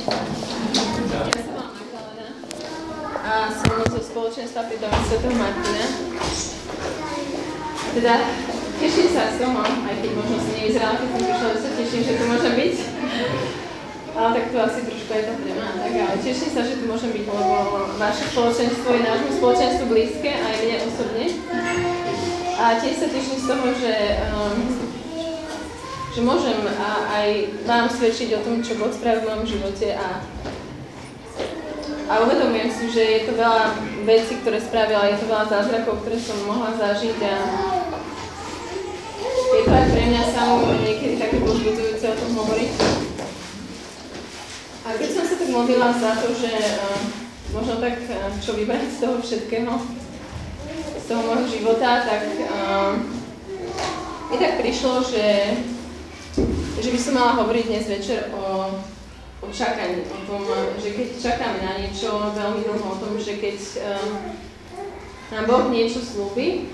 Ja sa volám a som zo spoločenstva pri Dome Sv. Martina. Teda teším sa z toho, aj keď možno som nevyzerala, keď som prišla, sa teším, že tu môžem byť. Ale tak to asi trošku je tá téma. Tak ale teším sa, že tu môžem byť, lebo vaše spoločenstvo je nášmu spoločenstvu blízke, aj mne osobne. A tiež sa teším z toho, že um, že môžem a aj vám svedčiť o tom, čo Boh spravil v mojom živote a, a uvedomujem si, že je to veľa vecí, ktoré spravila, je to veľa zázrakov, ktoré som mohla zažiť a je to aj pre mňa samú niekedy také pozbudzujúce o tom hovoriť. A keď som sa tak modlila za to, že uh, možno tak uh, čo vybrať z toho všetkého, z toho môjho života, tak uh, mi tak prišlo, že že by som mala hovoriť dnes večer o, o čakaní, o tom, že keď čakáme na niečo veľmi dlho, o tom, že keď um, nám Boh niečo slúbi,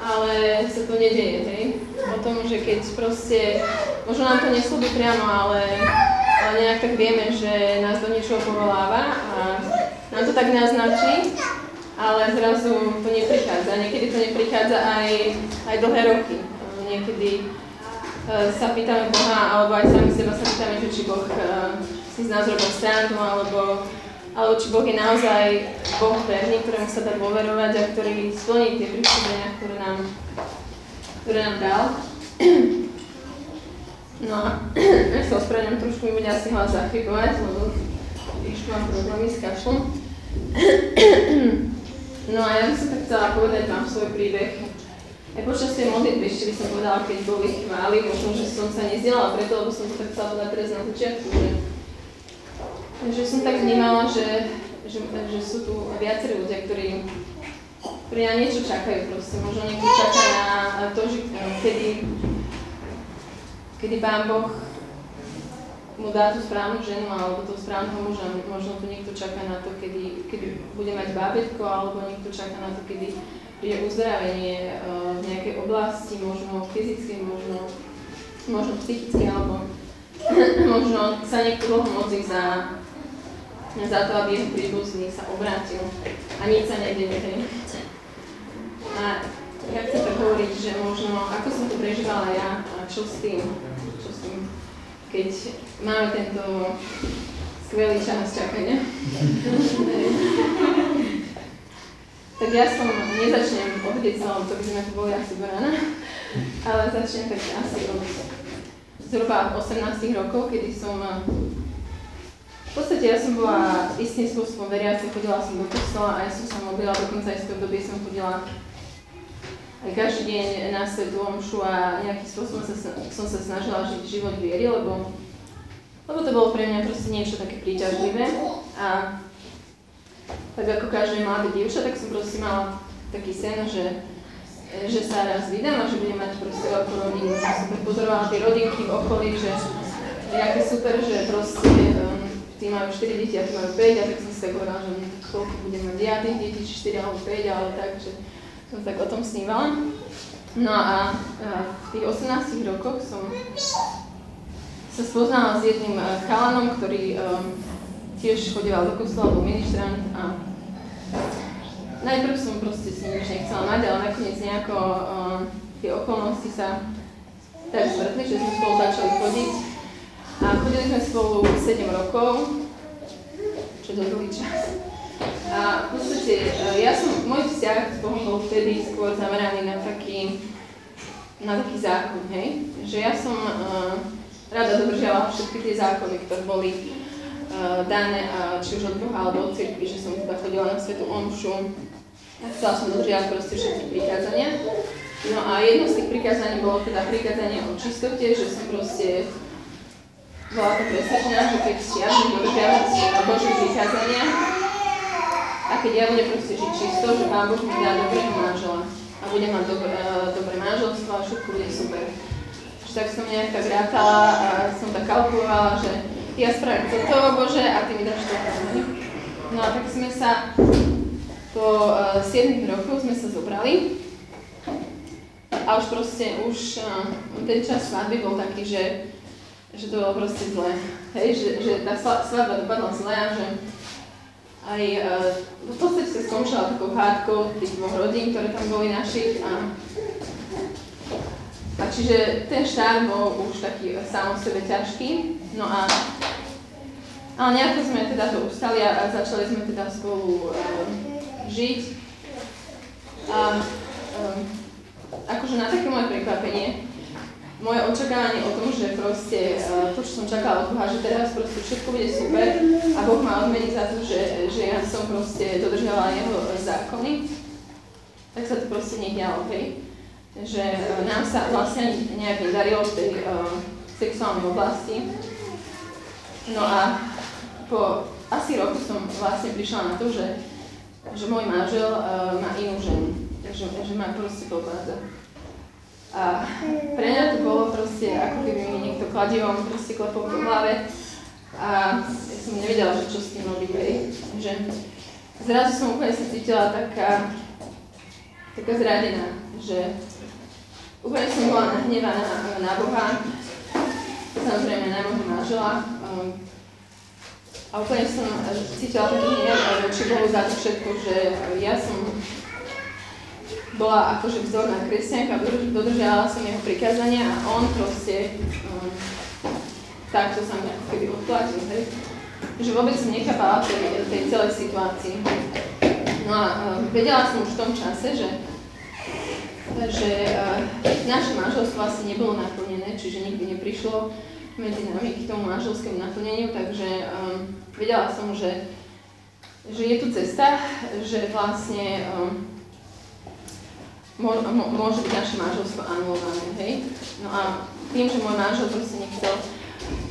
ale sa to nedieje, hej? O tom, že keď proste, možno nám to neslúbi priamo, ale, ale nejak tak vieme, že nás do niečoho povoláva a nám to tak naznačí, ale zrazu to neprichádza. Niekedy to neprichádza aj, aj dlhé roky. Niekedy sa pýtame Boha, alebo aj sami seba sa pýtame, že či Boh uh, si z nás robil stranu, alebo, alebo či Boh je naozaj Boh pevný, ktorému sa dá dôverovať a ktorý splní tie prísľubenia, ktoré nám, ktoré nám dal. No a ja sa ospravedlňujem, trošku mi bude asi hlas zachybovať, lebo trošku mám problémy s kašlom. No a ja by som tak chcela povedať vám svoj príbeh, aj počas tej modlitby ešte by som povedala, keď boli chvály, možno, že som sa nezdielala preto, lebo som to tak chcela povedať teraz na začiatku, že, že som tak vnímala, že, že, že sú tu viacerí ľudia, ktorí, ktorí na niečo čakajú proste. Možno niekto čaká na to, že kedy, kedy Pán Boh mu dá tú správnu ženu alebo toho správneho muža. Možno tu niekto čaká na to, kedy, kedy bude mať bábetko, alebo niekto čaká na to, kedy je uzdravenie uh, v nejakej oblasti, možno fyzicky, možno, možno psychicky, alebo možno sa niekto dlho modlí za, za to, aby jeho príbuzný sa obrátil a nič sa nedeje. A ja chcem tak hovoriť, že možno, ako som to prežívala ja a čo s tým, čo s tým, keď máme tento skvelý čas čakania. Tak ja som, nezačnem od detstva, to by sme tu boli asi do rána, ale začnem tak asi od zhruba 18 rokov, kedy som v podstate ja som bola istým spôsobom veriaca, chodila som do kostola a ja som sa modlila, dokonca aj v tom som chodila aj každý deň na svetu omšu a nejakým spôsobom sa, som sa snažila žiť život viery, lebo, lebo to bolo pre mňa proste niečo také príťažlivé a tak ako každé mladé dievča, tak som proste mala taký sen, že, že sa raz vydám a že budem mať proste veľkú rodinu. Som pozorovala tie rodinky v okolí, že aké super, že proste um, tí majú 4 deti a tí majú 5 a tak som si tak hovorila, že koľko budem mať ja tých detí, či 4 alebo 5, ale tak, že som tak o tom snívala. No a, a v tých 18 rokoch som sa spoznala s jedným chalanom, ktorý um, tiež chodila do kostola, bol ministrant a najprv som proste s ním nič nechcela mať, ale nakoniec nejako uh, tie okolnosti sa tak zvrtli, že sme spolu začali chodiť. A chodili sme spolu 7 rokov, čo je dlhý čas. A v podstate uh, ja som, môj vzťah s Bohom bol vtedy skôr zameraný na taký, na taký zákon, hej? Že ja som uh, rada dodržiavala všetky tie zákony, ktoré boli dané, uh, či už od Boha alebo od cirkvi, že som teda chodila na svetu omšu. A chcela som dodržiavať proste všetky prikázania. No a jedno z tých prikázaní bolo teda prikázanie o čistote, že som proste bola to presvedčená, že keď ja budem dodržiavať Božie prikázania a keď ja budem proste žiť čisto, že Pán Boh mi dá dobrého manžela a budem mať dobré, uh, dobré manželstvo a všetko bude super. Že tak som nejak tak rátala a som tak kalkulovala, že ja spravím toto, Bože, a Ty mi dáš to. No a tak sme sa, po uh, 7 rokov sme sa zobrali a už proste, už uh, ten čas svadby bol taký, že, že to bolo proste zle. Hej, že, že tá svadba dopadla zle a že aj uh, v podstate sa skončila takou hádkou tých dvoch rodín, ktoré tam boli našich a a čiže ten štát bol už taký sám o sebe ťažký. No a ale nejako sme teda to ustali a začali sme teda spolu uh, žiť. A um, akože na také moje prekvapenie, moje očakávanie o tom, že proste uh, to, čo som čakala od Boha, že teraz proste všetko bude super a Boh ma odmení za to, že, že ja som proste dodržala jeho zákony, tak sa to proste nedialo, hej že e, nám sa vlastne nejak nedarilo v tej uh, sexuálnej oblasti. No a po asi roku som vlastne prišla na to, že, že môj manžel uh, má inú ženu, že, že ma proste povádza. A pre mňa to bolo proste, ako keby mi niekto kladivom proste klepol po hlave a ja som nevedela, že čo s tým robiť, že zrazu som úplne sa cítila taká, taká zradená, že Úplne som bola nahnevaná na Boha, samozrejme na môjho manžela. Um, a úplne som cítila taký hnev voči Bohu za to všetko, že ja som bola akože vzorná kresťanka, dodržiavala som jeho prikázania a on proste um, takto sa mi ako keby odplatil, hej. Že vôbec som nechápala tej, tej celej situácii. No a um, vedela som už v tom čase, že že uh, naše manželstvo asi nebolo naplnené, čiže nikdy neprišlo medzi nami k tomu manželskému naplneniu, takže um, vedela som, že, že je tu cesta, že vlastne um, môže byť naše manželstvo anulované, hej? No a tým, že môj manžel proste nechcel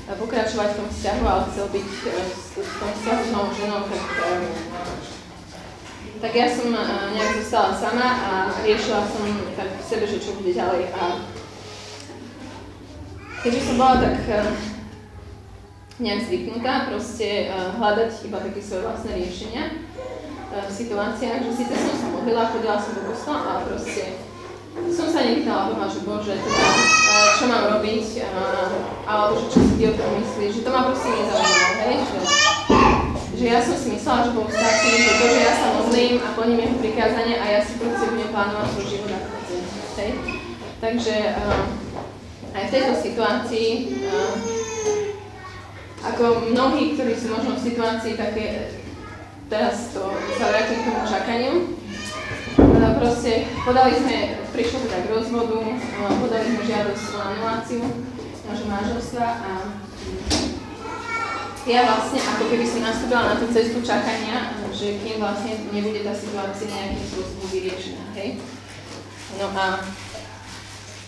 pokračovať v tom vzťahu, ale chcel byť v tom vzťahu s ženou, tak tak ja som uh, nejak zostala sama a riešila som tak v sebe, že čo bude ďalej. A keďže som bola tak uh, nejak zvyknutá proste uh, hľadať iba také svoje vlastné riešenia v situáciách, že síce som sa modlila, chodila som do kostola, ale proste som sa nepýtala Boha, že Bože, teda, čo mám robiť, alebo že čo si ty o tom myslíš, že to ma proste nezaujímalo, hej, že že ja som si myslela, že Boh stačí, že to, že ja sa modlím a plním jeho prikázanie a ja si proste budem plánovať svoj život ako chcem. Takže uh, aj v tejto situácii, uh, ako mnohí, ktorí sú možno v situácii také, teraz to sa vrátim k tomu čakaniu, uh, proste podali sme, prišlo teda k rozvodu, podali sme žiadosť o anuláciu nášho manželstva a ja vlastne ako keby som nastúpila na tú cestu čakania, že kým vlastne nebude tá situácia nejakým spôsobom vyriešená, hej. No a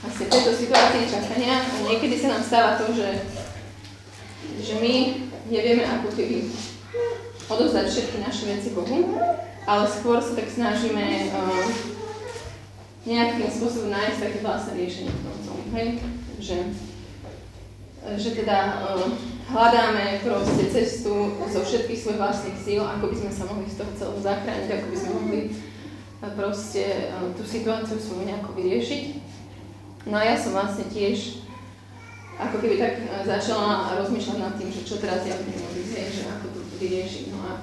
vlastne v tejto situácii čakania niekedy sa nám stáva to, že, že my nevieme ako keby odovzdať všetky naše veci Bohu, ale skôr sa tak snažíme uh, nejakým spôsobom nájsť také vlastné riešenie v tom, hej, že, že teda uh, hľadáme proste cestu zo všetkých svojich vlastných síl, ako by sme sa mohli z toho celého zachrániť, ako by sme mohli eh, proste eh, tú situáciu svoju nejako vyriešiť. No a ja som vlastne tiež ako keby tak eh, začala rozmýšľať nad tým, že čo teraz ja budem robiť, že ako to vyriešiť. No a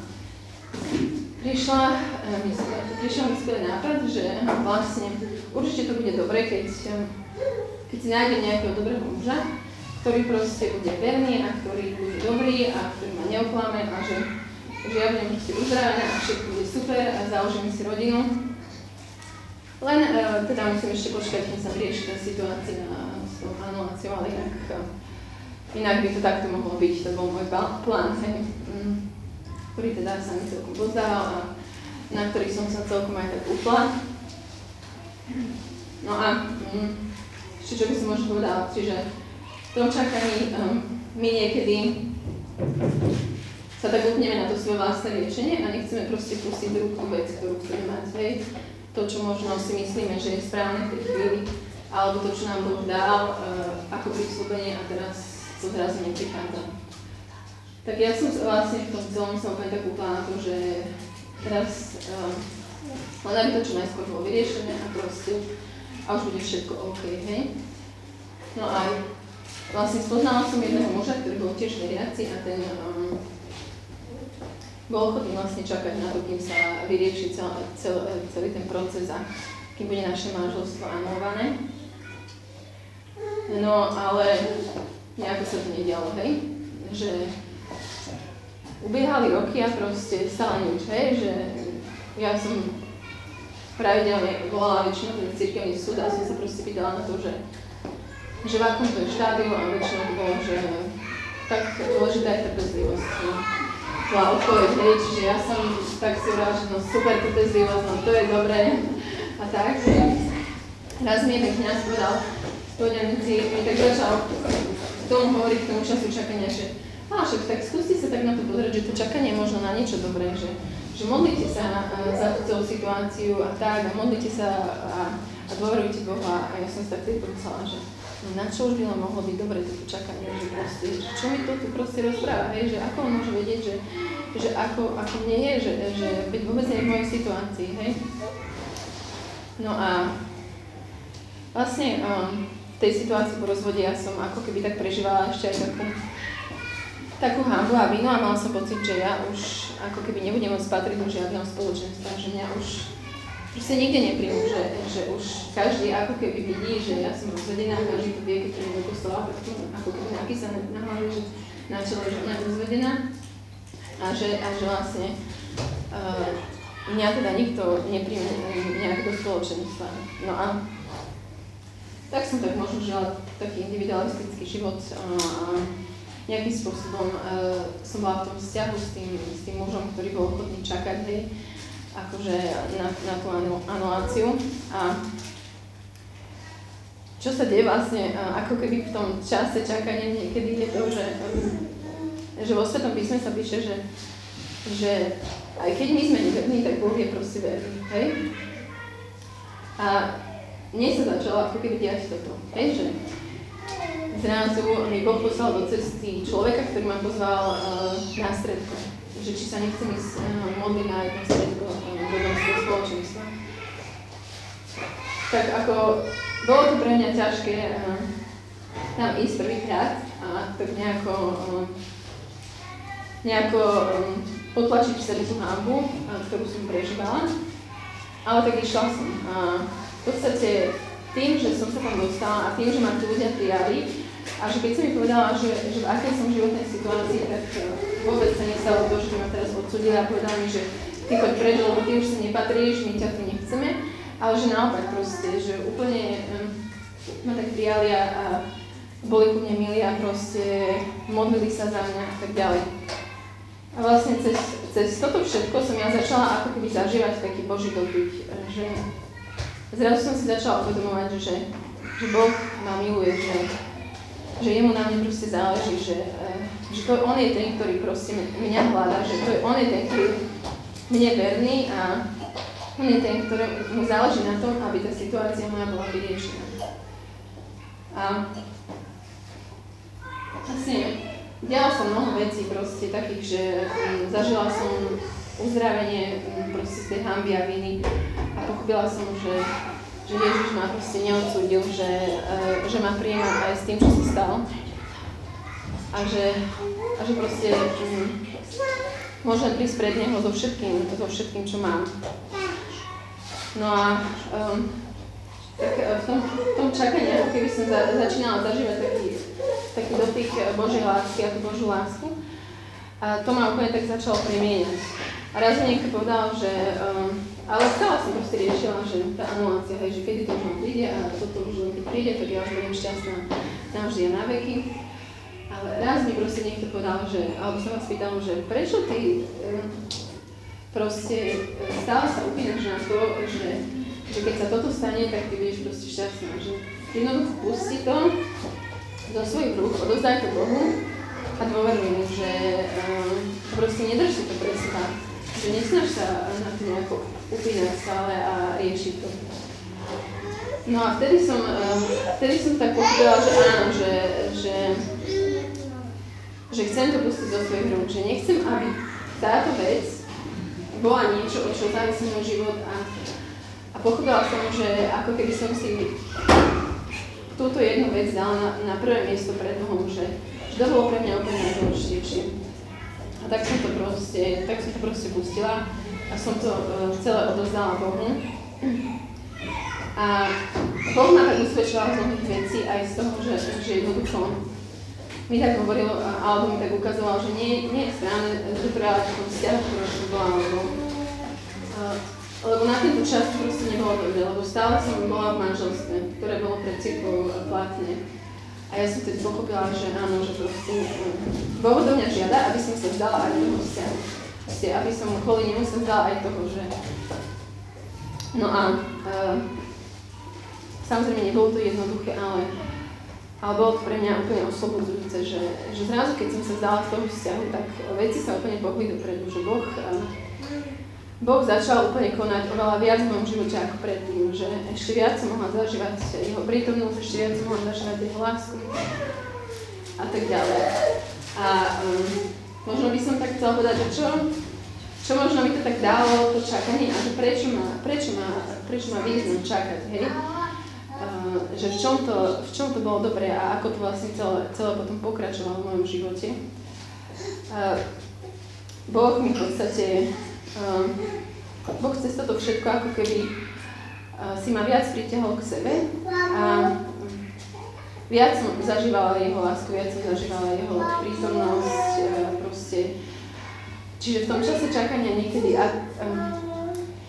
prišla, prišiel mi skvelý nápad, že vlastne určite to bude dobre, keď, keď si nájdem nejakého dobrého muža, ktorý proste bude verný a ktorý bude dobrý a ktorý ma neoklame a že, že ja budem proste uzdravená a všetko bude super a založím si rodinu. Len uh, teda musím ešte počkať, kým sa vyrieši tá situácia s tou anuláciou, ale inak, uh, inak by to takto mohlo byť, to bol môj plán, hej, um, ktorý teda sa mi celkom pozdával a na ktorý som sa celkom aj tak upla. No a um, ešte čo by som možno povedala, čiže tom čakaní um, my niekedy sa tak upneme na to svoje vlastné riešenie a nechceme proste pustiť do ruku vec, ktorú chceme mať, hej. To, čo možno si myslíme, že je správne v tej chvíli, alebo to, čo nám Boh dal uh, ako prislúbenie a teraz to zrazu neprichádza. Tak ja som vlastne v tom celom sa úplne tak upala na to, že teraz uh, len aby to čo najskôr bolo vyriešené a proste a už bude všetko OK, hej. No aj vlastne spoznala som jedného muža, ktorý bol tiež veriaci a ten um, bol ochotný vlastne čakať na to, kým sa vyrieši cel, cel, celý ten proces a kým bude naše manželstvo anulované. No ale nejako sa to nedialo, hej? Že ubiehali roky a proste stále nič, hej? Že ja som pravidelne volala väčšinou ten cirkevný súd a som sa proste pýtala na to, že, že v akom to je štádiu a väčšinou to bolo, že tak dôležitá je trpezlivosť. Bola odpoveď, hej, čiže ja som tak si hovorila, že no super trpezlivosť, no to je dobré a tak. Raz mi jeden kniaz povedal, spovedanici mi tak začal k tomu hovoriť, k tomu času čakania, že a však tak skúste sa tak na to pozrieť, že to čakanie je možno na niečo dobré, že že modlite sa za tú situáciu a tak, a modlite sa a, a dôverujte Boha. A ja som sa tak vtedy že na čo už by len mohlo byť dobre toto čakanie, že proste, čo mi to tu proste rozpráva, hej, že ako on môže vedieť, že, že ako, ako mne je, že, že veď vôbec nie v mojej situácii, hej. No a vlastne um, v tej situácii po rozvode ja som ako keby tak prežívala ešte aj takú takú hambu a vinu a mala som pocit, že ja už ako keby nebudem môcť patriť do žiadneho spoločenstva, že mňa už proste nikde nepríjmu, že, že už každý ako keby vidí, že ja som rozvedená, každý to vie, keď príjem do kostola, ako keby napísané na hlave, že na čele, že mňa rozvedená a že, a že vlastne uh, mňa teda nikto nepríjme nejak do spoločenstva. No a tak som tak možno žila taký individualistický život uh, nejakým spôsobom uh, som bola v tom vzťahu s tým, s tým mužom, ktorý bol ochotný čakať, hej, akože na, na tú anuláciu. A čo sa deje vlastne, ako keby v tom čase čakania niekedy je to, že, že vo Svetom písme sa píše, že, že aj keď my sme neverní, tak Boh je proste verný, hej? A mne sa začalo ako keby diať toto, hej, že zrazu mi Boh poslal do cesty človeka, ktorý ma pozval uh, na stredko. Že či sa nechcem ísť uh, modliť na jedno stredko uh, do domského spoločenstva. Tak ako bolo to pre mňa ťažké uh, tam ísť prvýkrát a tak nejako, nejako potlačiť v tú uh, ktorú som prežívala. Ale tak išla som. A v podstate tým, že som sa tam dostala a tým, že ma tu ľudia prijali, a že keď som mi povedala, že, že v akej som životnej situácii, tak eh, vôbec sa nestalo to, že ma teraz odsudila a povedala mi, že ty choď preč, lebo ty už si nepatríš, my ťa tu nechceme. Ale že naopak proste, že úplne um, ma tak prijali a, a boli ku mne milí a proste modlili sa za mňa a tak ďalej. A vlastne cez, cez toto všetko som ja začala ako keby zažívať taký Boží eh, že zrazu som si začala uvedomovať, že, že Boh ma miluje, že že jemu na mne proste záleží, že, eh, že to on je ten, ktorý proste mňa hľadá, že to je, on je ten, ktorý mne verný a on je ten, ktorý mu záleží na tom, aby tá situácia moja bola vyriešená. A vlastne diala som mnoho vecí proste takých, že um, zažila som uzdravenie um, proste z tej hamby a viny a pochopila som, že že Ježiš ma proste neodsúdil, že, uh, že ma prijíma aj s tým, čo sa stalo. A že, a že proste um, môžem prísť pred Neho so všetkým, so všetkým, čo mám. No a um, tak v tom, v tom čakaní, ako keby som za, začínala zažívať taký, taký dotyk Božej lásky a tú Božú lásku, a to ma úplne tak začalo premieňať. A raz mi niekto povedal, že um, ale stále som proste riešila, že tá anulácia, hej, že kedy to už príde a toto už len príde, tak ja už budem šťastná navždy a na veky. Ale raz mi proste niekto povedal, že, alebo som vás pýtal, že prečo ty e, proste e, stále sa upínaš na to, že, že keď sa toto stane, tak ty budeš proste šťastná. Že jednoducho pusti to do svojich rúk, odozdaj to Bohu a dôveruj mu, že um, proste nedrž si to pre seba. Že nesnaž sa na to nejako upínať stále a riešiť to. No a vtedy som, eh, vtedy som tak pochopila, že áno, že, že, že chcem to pustiť do svojich rúk, že nechcem, aby táto vec bola niečo, o čo závisí môj život a, a pochopila som, že ako keby som si túto jednu vec dal na, na prvé miesto pred Bohom, že, že to bolo pre mňa úplne najdôležitejšie. Tak som to proste, tak som to proste pustila a som to uh, celé odozdala Bohu. A Boh ma tak usvedčoval z mnohých vecí, aj z toho, že, že jednoducho mi tak hovoril, alebo mi tak ukazoval, že nie, nie je správne, to v tom vzťahu, ktorý som bola, lebo, uh, lebo na tento čas proste nebolo dobre, lebo stále som bola v manželstve, ktoré bolo pred církvou platné. A ja som tedy pochopila, že áno, že proste Boh do mňa žiada, aby som sa vzdala aj toho vzťahu. Aby som kvôli nemu sa vzdala aj toho, že... No a uh, Samozrejme, nebolo to jednoduché, ale, ale bolo to pre mňa úplne oslobodzujúce, že, že zrazu, keď som sa vzdala z toho vzťahu, tak veci sa úplne pohli dopredu, že Boh, boh začal úplne konať oveľa viac v mojom živote ako predtým, že ešte viac som mohla zažívať jeho prítomnosť, ešte viac som mohla zažívať jeho lásku a tak ďalej. A um, možno by som tak chcela povedať, že čo, čo možno mi to tak dalo, to čakanie a že prečo ma, prečo ma, prečo ma význam čakať, hej? že v čom, to, v čom to bolo dobré a ako to vlastne celé, celé potom pokračovalo v mojom živote. Boh mi v podstate, Boh cez toto všetko ako keby si ma viac pritiahol k sebe a viac som zažívala jeho lásku, viac som zažívala jeho prítomnosť, proste. Čiže v tom čase čakania niekedy, a,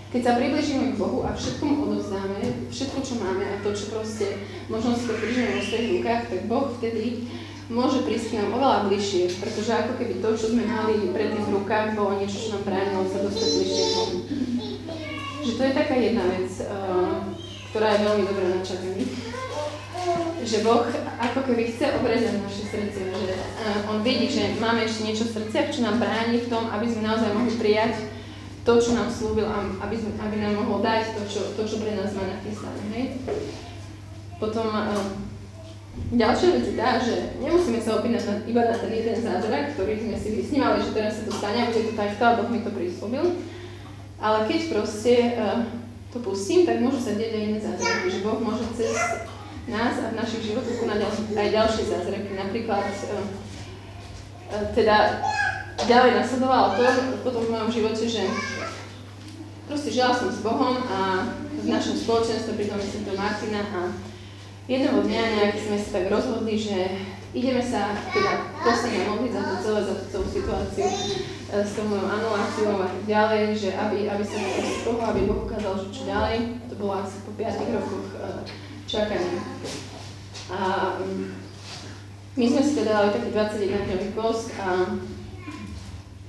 keď sa približíme k Bohu a všetko mu odovzdáme, všetko, čo máme a to, čo proste možno si to držíme vo svojich rukách, tak Boh vtedy môže prísť k nám oveľa bližšie, pretože ako keby to, čo sme mali predtým v rukách, bolo niečo, čo nám bránilo sa dostať bližšie k Bohu. Že to je taká jedna vec, uh, ktorá je veľmi dobrá na čakaní. Že Boh ako keby chce obrezať naše srdce, že uh, On vidí, že máme ešte niečo v srdciach, čo nám bráni v tom, aby sme naozaj mohli prijať to, čo nám slúbil, aby, aby nám mohol dať to, čo, to, čo pre nás má nachystané. Hej? Potom uh, ďalšia vec je tá, že nemusíme sa opínať na, iba na ten jeden zázrak, ktorý sme si vysnívali, že teraz sa to stane a bude to takto a Boh mi to prislúbil. Ale keď proste uh, to pustím, tak môžu sa deť aj iné zázraky, že Boh môže cez nás a v našich životoch konať aj ďalšie zázraky. Napríklad uh, uh, teda ďalej nasledovalo to potom v mojom živote, že proste žila som s Bohom a v našom spoločenstve, pri tom myslím to Martina a jedného dňa nejak sme sa tak rozhodli, že ideme sa teda posledne modliť za to celé, za tú celú situáciu e, s tou mojou anuláciou a tak ďalej, že aby, aby sa z toho, aby Boh ukázal, že čo ďalej. To bolo asi po 5 rokoch e, čakania. A mm, my sme si teda dali taký 21 dňový post a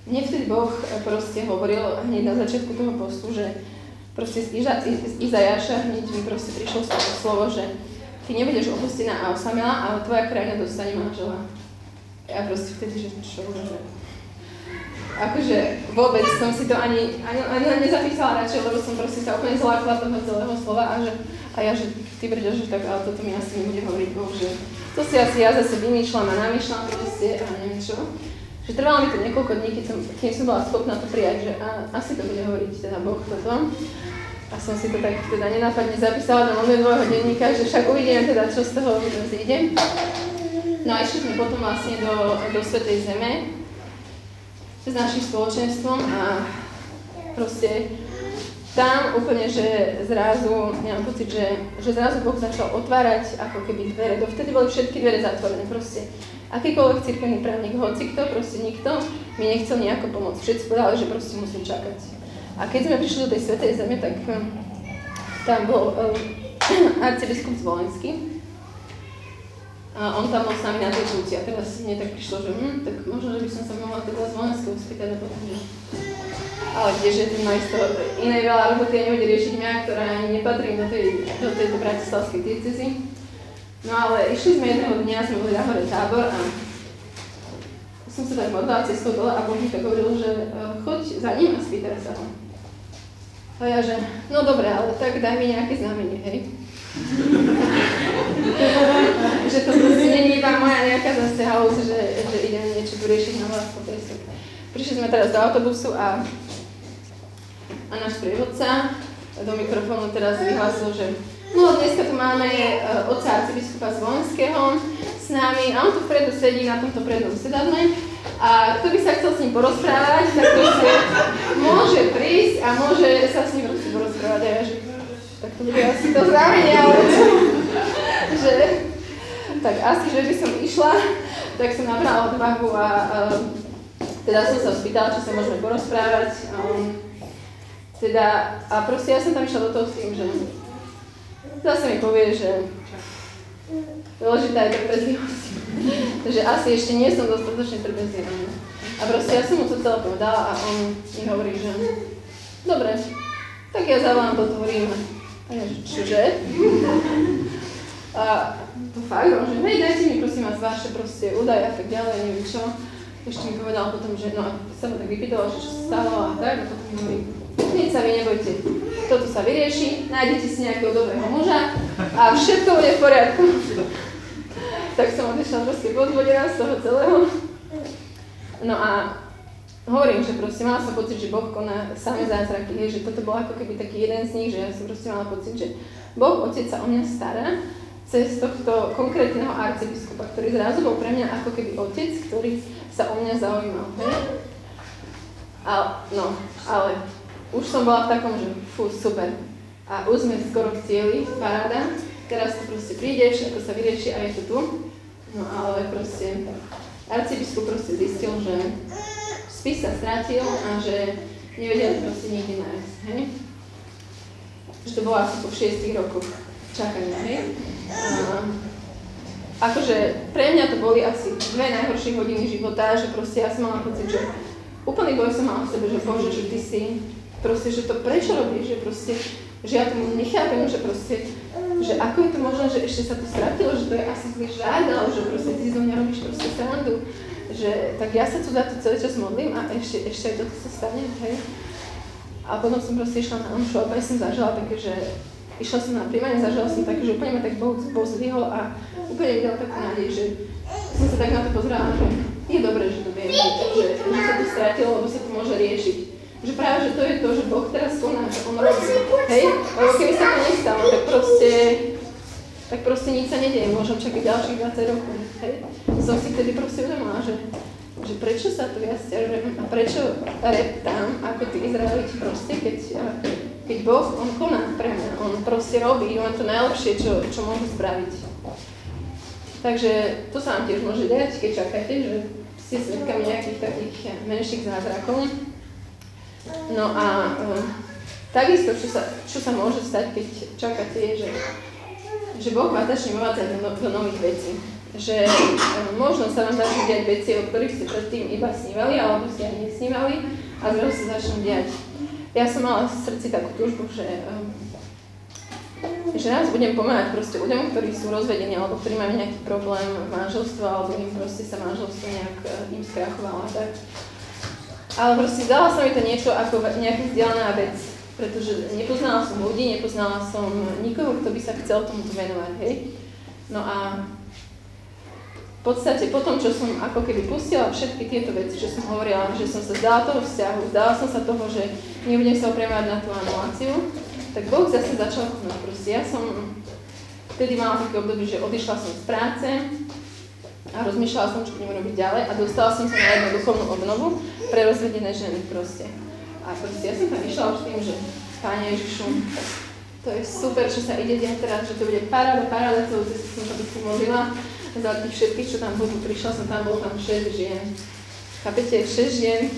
mne vtedy Boh proste hovoril hneď na začiatku toho postu, že proste z, Iza, z Izajaša hneď mi proste prišlo slovo, že ty nebudeš opustená a osamela, ale tvoja krajina dostane manžela. Ja proste vtedy, že čo, že akože vôbec som si to ani, ani, ani nezapísala radšej, lebo som proste sa úplne zlákla toho celého slova a, že, a ja, že ty brďo, že tak, ale toto mi asi nebude hovoriť Boh, že to si asi ja zase vymýšľam a namýšľam proste a neviem čo. Že trvalo mi to niekoľko dní, keď som, keď som bola schopná to prijať, že a, asi to bude hovoriť teda Boh toto. A som si to tak teda nenápadne zapísala do mobilového denníka, že však uvidíme teda, čo z toho zíde. No a išli sme potom vlastne do, do Svetej Zeme s našim spoločenstvom a proste tam úplne, že zrazu, ja mám pocit, že, že zrazu Boh začal otvárať ako keby dvere. Dovtedy boli všetky dvere zatvorené. Proste akýkoľvek cirkevný právnik, hoci kto, proste nikto mi nechcel nejako pomôcť. Všetci povedali, že proste musím čakať. A keď sme prišli do tej Svetej Zeme, tak hm, tam bol um, arcibiskup Zvolenský. A on tam bol s na tej púti a teraz mne tak prišlo, že hm, tak možno, že by som sa mohla teda Zvolenského spýtať ale kdeže ten majster inej veľa roboty a nebude riešiť mňa, ktorá ani nepatrím do, tej, do tejto bratislavskej diecezy. No ale išli sme jedného dňa, sme boli na hore tábor a som sa tak modlila cestou dole a Boh mi tak hovoril, že uh, choď za ním a spýtaj sa ho. A ja, že no dobre, ale tak daj mi nejaké znamenie, hej. že to proste není iba moja nejaká zase halus, že, že idem niečo tu riešiť na vás po Prišli sme teraz do autobusu a, a náš prievodca do mikrofónu teraz vyhlásil, že No dneska tu máme uh, otca arcibiskupa z Volenského s nami. A on tu vpredu sedí na tomto prednom sedadle. A kto by sa chcel s ním porozprávať, tak si môže prísť a môže sa s ním proste porozprávať. A ja, že tak to bude asi to znamenie, ale že tak asi, že by som išla, tak som nabrala odvahu a uh, teda som sa spýtala, či sa môžeme porozprávať. Um, teda, a proste ja som tam išla do toho s tým, že zase mi povie, že dôležitá je trpezlivosť. Takže asi ešte nie som dostatočne trpezlivá. A proste ja som mu to celé povedala a on mi hovorí, že dobre, tak ja zavolám Ríma. A ja, že čože? A to fakt, on že hej, dajte mi prosím vás vaše proste údaje a tak ďalej, neviem čo. Ešte mi povedal potom, že no a sa ma tak vypýtala, že čo sa stalo a tak, a potom mi Hneď sa vy nebojte, toto sa vyrieši, nájdete si nejakého dobrého muža a všetko bude v poriadku. tak som odišla proste podvodená z toho celého. No a hovorím, že proste mala som pocit, že Boh koná samé zázraky, že toto bol ako keby taký jeden z nich, že ja som proste mala pocit, že Boh, Otec sa o mňa stará cez tohto konkrétneho arcibiskupa, ktorý zrazu bol pre mňa ako keby otec, ktorý sa o mňa zaujímal. Hej? A, no, ale už som bola v takom, že fú, super. A už sme skoro cieli, paráda. Teraz to proste príde, všetko sa vyrieši a je to tu. No ale proste arcibiskup proste zistil, že spis sa strátil a že nevedia to proste nikdy nájsť, hej? Že to bolo asi po šiestich rokoch čakania, hej? A, akože pre mňa to boli asi dve najhoršie hodiny života, že proste ja som mala pocit, že úplný boj som mala v sebe, že bože, že ty si proste, že to prečo robíš, že proste, že ja tomu nechápem, že proste, že ako je to možné, že ešte sa to stratilo, že to je asi zlý žiadal, že proste ty zo mňa robíš proste srandu, že tak ja sa tu za to celý čas modlím a ešte, ešte aj toto sa stane, hej. A potom som proste išla na omšu a úplne som zažila také, že išla som na príjmanie, zažila som také, že úplne ma tak Boh pozdvihol a úplne mi dal takú nádej, že som sa tak na to pozerala, že je dobré, že to viem, že, že, že sa to stratilo, lebo sa to môže riešiť že práve, že to je to, že Boh teraz koná, že On robí, hej? Lebo keby sa to nestalo, tak proste, tak proste nič sa nedieje, môžem čakať ďalších 20 rokov, hej? Som si tedy proste uvedomila, že, že prečo sa tu ja stiažujem a prečo reptám, ako tí Izraeliti proste, keď, keď Boh, On koná pre mňa, On proste robí On to najlepšie, čo, čo môže spraviť. Takže to sa vám tiež môže dať, keď čakáte, že ste svetkami nejakých takých menších zázrakov. No a uh, takisto, čo sa, čo sa môže stať, keď čakáte, je, že, že Boh vás začne uvádzať do, do nových vecí. Že uh, možno sa vám začnú diať veci, o ktorých ste predtým iba snívali, alebo ste ani nesnívali a zrazu sa začnú diať. Ja som mala v srdci takú túžbu, že, uh, že raz budem pomáhať proste ľuďom, ktorí sú rozvedení alebo ktorí majú nejaký problém v manželstve alebo im proste sa manželstvo nejak im skrachovalo. Tak ale proste zdala sa mi to niečo ako nejaká vzdialená vec, pretože nepoznala som ľudí, nepoznala som nikoho, kto by sa chcel tomuto venovať, hej. No a v podstate po tom, čo som ako keby pustila všetky tieto veci, čo som hovorila, že som sa zdala toho vzťahu, zdala som sa toho, že nebudem sa opremať na tú anuláciu, tak Boh zase začal konať. Proste ja som vtedy mala také obdobie, že odišla som z práce, a rozmýšľala som, čo budem robiť ďalej a dostala som sa na jednu duchovnú obnovu pre rozvedené ženy proste. A proste ja som tam išla už tým, že Pane Ježišu, to je super, čo sa ide diať teraz, že to bude paráda, paráda, celú cestu som sa tu modlila za tých všetkých, čo tam budú. Prišla som tam, bolo tam 6 žien. Chápete, 6 žien.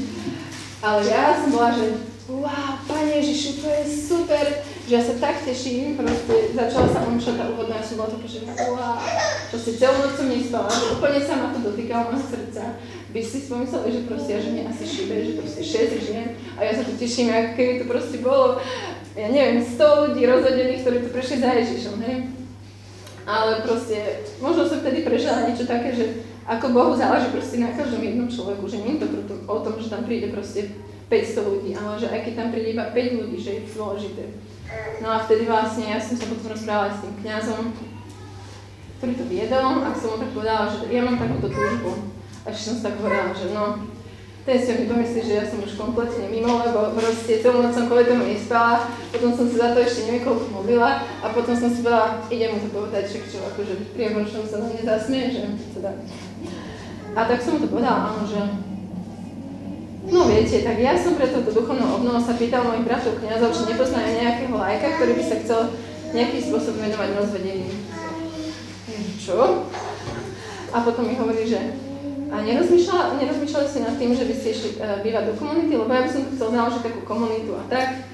Ale ja som bola, že wow, Pane Ježišu, to je super, že ja sa tak teším, proste začala sa omša tá úvodná, taká, že wow, proste celú noc som nespala, že úplne sa ma to dotýkalo môjho srdca. By si pomysleli, že proste ja, že mne asi šíbe, že proste 6 žien a ja sa tu teším, ako keby to proste bolo, ja neviem, 100 ľudí rozhodených, ktorí tu prešli za Ježišom, hej. Ale proste, možno som vtedy prežila niečo také, že ako Bohu záleží proste na každom jednom človeku, že nie je to o tom, že tam príde proste 500 ľudí, ale že aj keď tam príde iba 5 ľudí, že je dôležité. No a vtedy vlastne ja som sa potom rozprávala s tým kňazom, ktorý to viedol a som mu tak povedala, že ja mám takúto túžbu. A ešte som sa tak hovorila, že no, ten si mi pomyslí, že ja som už kompletne mimo, lebo proste celú noc som kvôli tomu nespala, potom som sa za to ešte neviem koľko modlila a potom som si povedala, idem mu to povedať, však čo, akože pri možnom sa na mňa zasmie, že teda. A tak som mu to povedala, áno, že No viete, tak ja som pre toto duchovnú obnovu sa pýtal mojich bratov kniazov, či nepoznajú nejakého lajka, ktorý by sa chcel nejakým spôsobom venovať rozvedeniu. Čo? A potom mi hovorí, že a nerozmýšľali ste nad tým, že by ste išli uh, bývať do komunity, lebo ja by som chcel založiť takú komunitu a tak.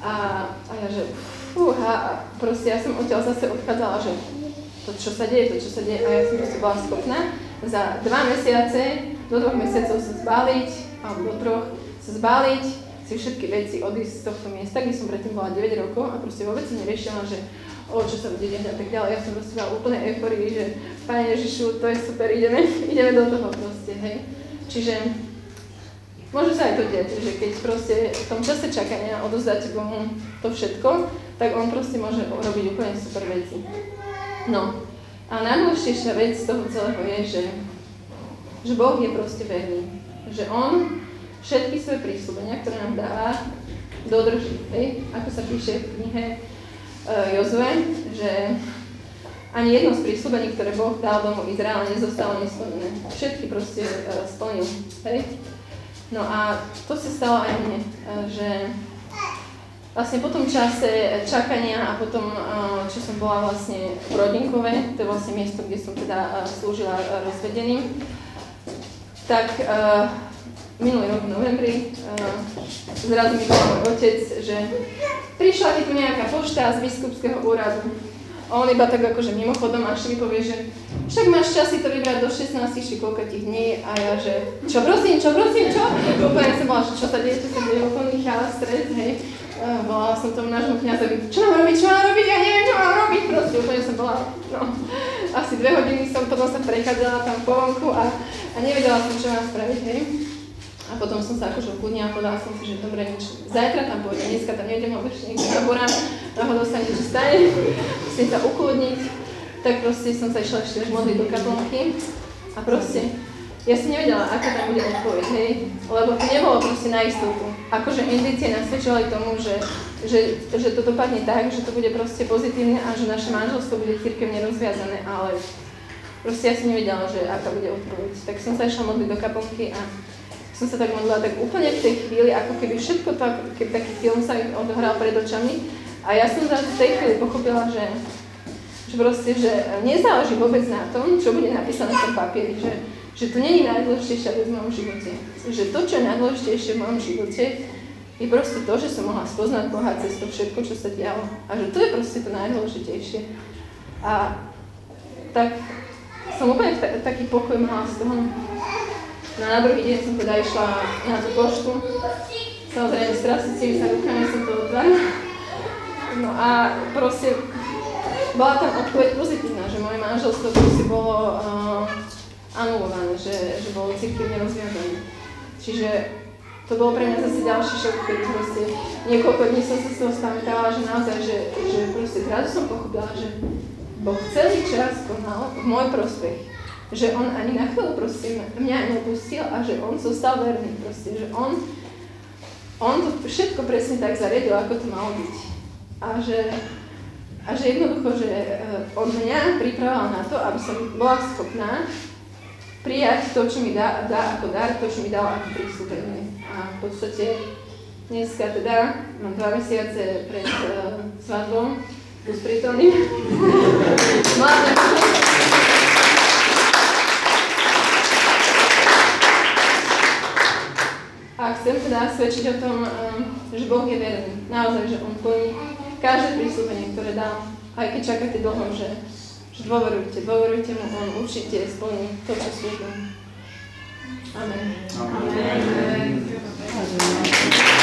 A, a ja že fúha, proste ja som odtiaľ zase odchádzala, že to, čo sa deje, to, čo sa deje, a ja som proste bola schopná za dva mesiace, do dvoch mesiacov sa zbaliť, alebo troch, sa zbaliť, si všetky veci odísť z tohto miesta, kde som predtým bola 9 rokov a proste vôbec si neriešila, že o čo sa bude deť a tak ďalej. Ja som proste mala úplne euforii, že Pane Ježišu, to je super, ideme, ideme do toho proste, hej. Čiže môže sa aj to deť, že keď proste v tom čase čakania odozdáte Bohu to všetko, tak On proste môže robiť úplne super veci. No, a najdôležitejšia vec z toho celého je, že, že Boh je proste verný. Že On všetky svoje prísľubenia, ktoré nám dáva, dodrží. Hej? Ako sa píše v knihe uh, Jozue, že ani jedno z prísľubení, ktoré Boh dal domu Izraela, nezostalo nesplnené. Všetky proste uh, splnil. Hej? No a to sa stalo aj mne, uh, že vlastne po tom čase čakania a potom, uh, čo som bola vlastne v Rodinkove, to je vlastne miesto, kde som teda uh, slúžila uh, rozvedeným, tak uh, minulý rok v novembri uh, zrazu mi povedal môj otec, že prišla ti tu nejaká pošta z biskupského úradu. On iba tak akože mimochodom až mi povie, že však máš čas si to vybrať do 16 či koľko tých dní a ja, že čo prosím, čo prosím, čo? Úplne som bola, že čo sa deje, čo sa deje, úplný chala, stres, hej. Uh, volala som tomu nášmu kniazovi, čo mám robiť, čo mám robiť, ja neviem, čo mám robiť, proste úplne som bola, no, asi dve hodiny som potom sa prechádzala tam po vonku a, a nevedela som, čo mám spraviť, hej. A potom som sa akože ukludnila a povedala som si, že dobre, nič, zajtra tam pôjdem, dneska tam nejdem, lebo ešte niekde naborám, náhodou sa niečo stane, musím sa ukludniť. Tak proste som sa išla ešte modliť do kaplnky a proste ja si nevedela, aká tam bude odpoveď, hej, lebo to nebolo proste na istotu. Akože indície nasvedčovali tomu, že, že, že to dopadne tak, že to bude proste pozitívne a že naše manželstvo bude církevne rozviazané, ale proste ja si nevedela, že aká bude odpoveď. Tak som sa išla modliť do kaplnky a som sa tak modlila tak úplne v tej chvíli, ako keby všetko to, keby taký film sa odohral pred očami. A ja som zrazu v tej chvíli pochopila, že, že proste, že nezáleží vôbec na tom, čo bude napísané v tom papieri, že, že to není najdôležitejšia vec v mojom živote. Že to, čo je najdôležitejšie v mojom živote, je proste to, že som mohla spoznať Boha cez to všetko, čo sa dialo. A že to je proste to najdôležitejšie. A tak som úplne taký pokoj mala z toho, No na druhý deň som teda išla na tú poštu. Samozrejme s trasicimi sa rukami som to otvárala. No a proste bola tam odpoveď pozitívna, že moje manželstvo proste bolo uh, anulované, že, že bolo cirkevne rozviazané. Čiže to bolo pre mňa zase ďalší šok, keď proste niekoľko dní som sa z toho spamätala, že naozaj, že, že proste zrazu som pochopila, že Boh celý čas konal v môj prospech že on ani na chvíľu prosím mňa nepustil a že on zostal verný proste, že on, on to všetko presne tak zariadil, ako to malo byť. A že, a že jednoducho, že eh, on mňa pripravoval na to, aby som bola schopná prijať to, čo mi dá, dá ako dar, to, čo mi dal ako prísľubenie. A v podstate dneska teda mám dva mesiace pred uh, svadbou, tu s prítomným. Mladé A chcem teda svedčiť o tom, um, že Boh je verný. Naozaj, že On plní každé prísľubenie, ktoré dal. Aj keď čakáte dlho, že, dôverujte, dôverujte mu, On určite splní to, čo slúbil. Amen. Amen. Amen. Amen.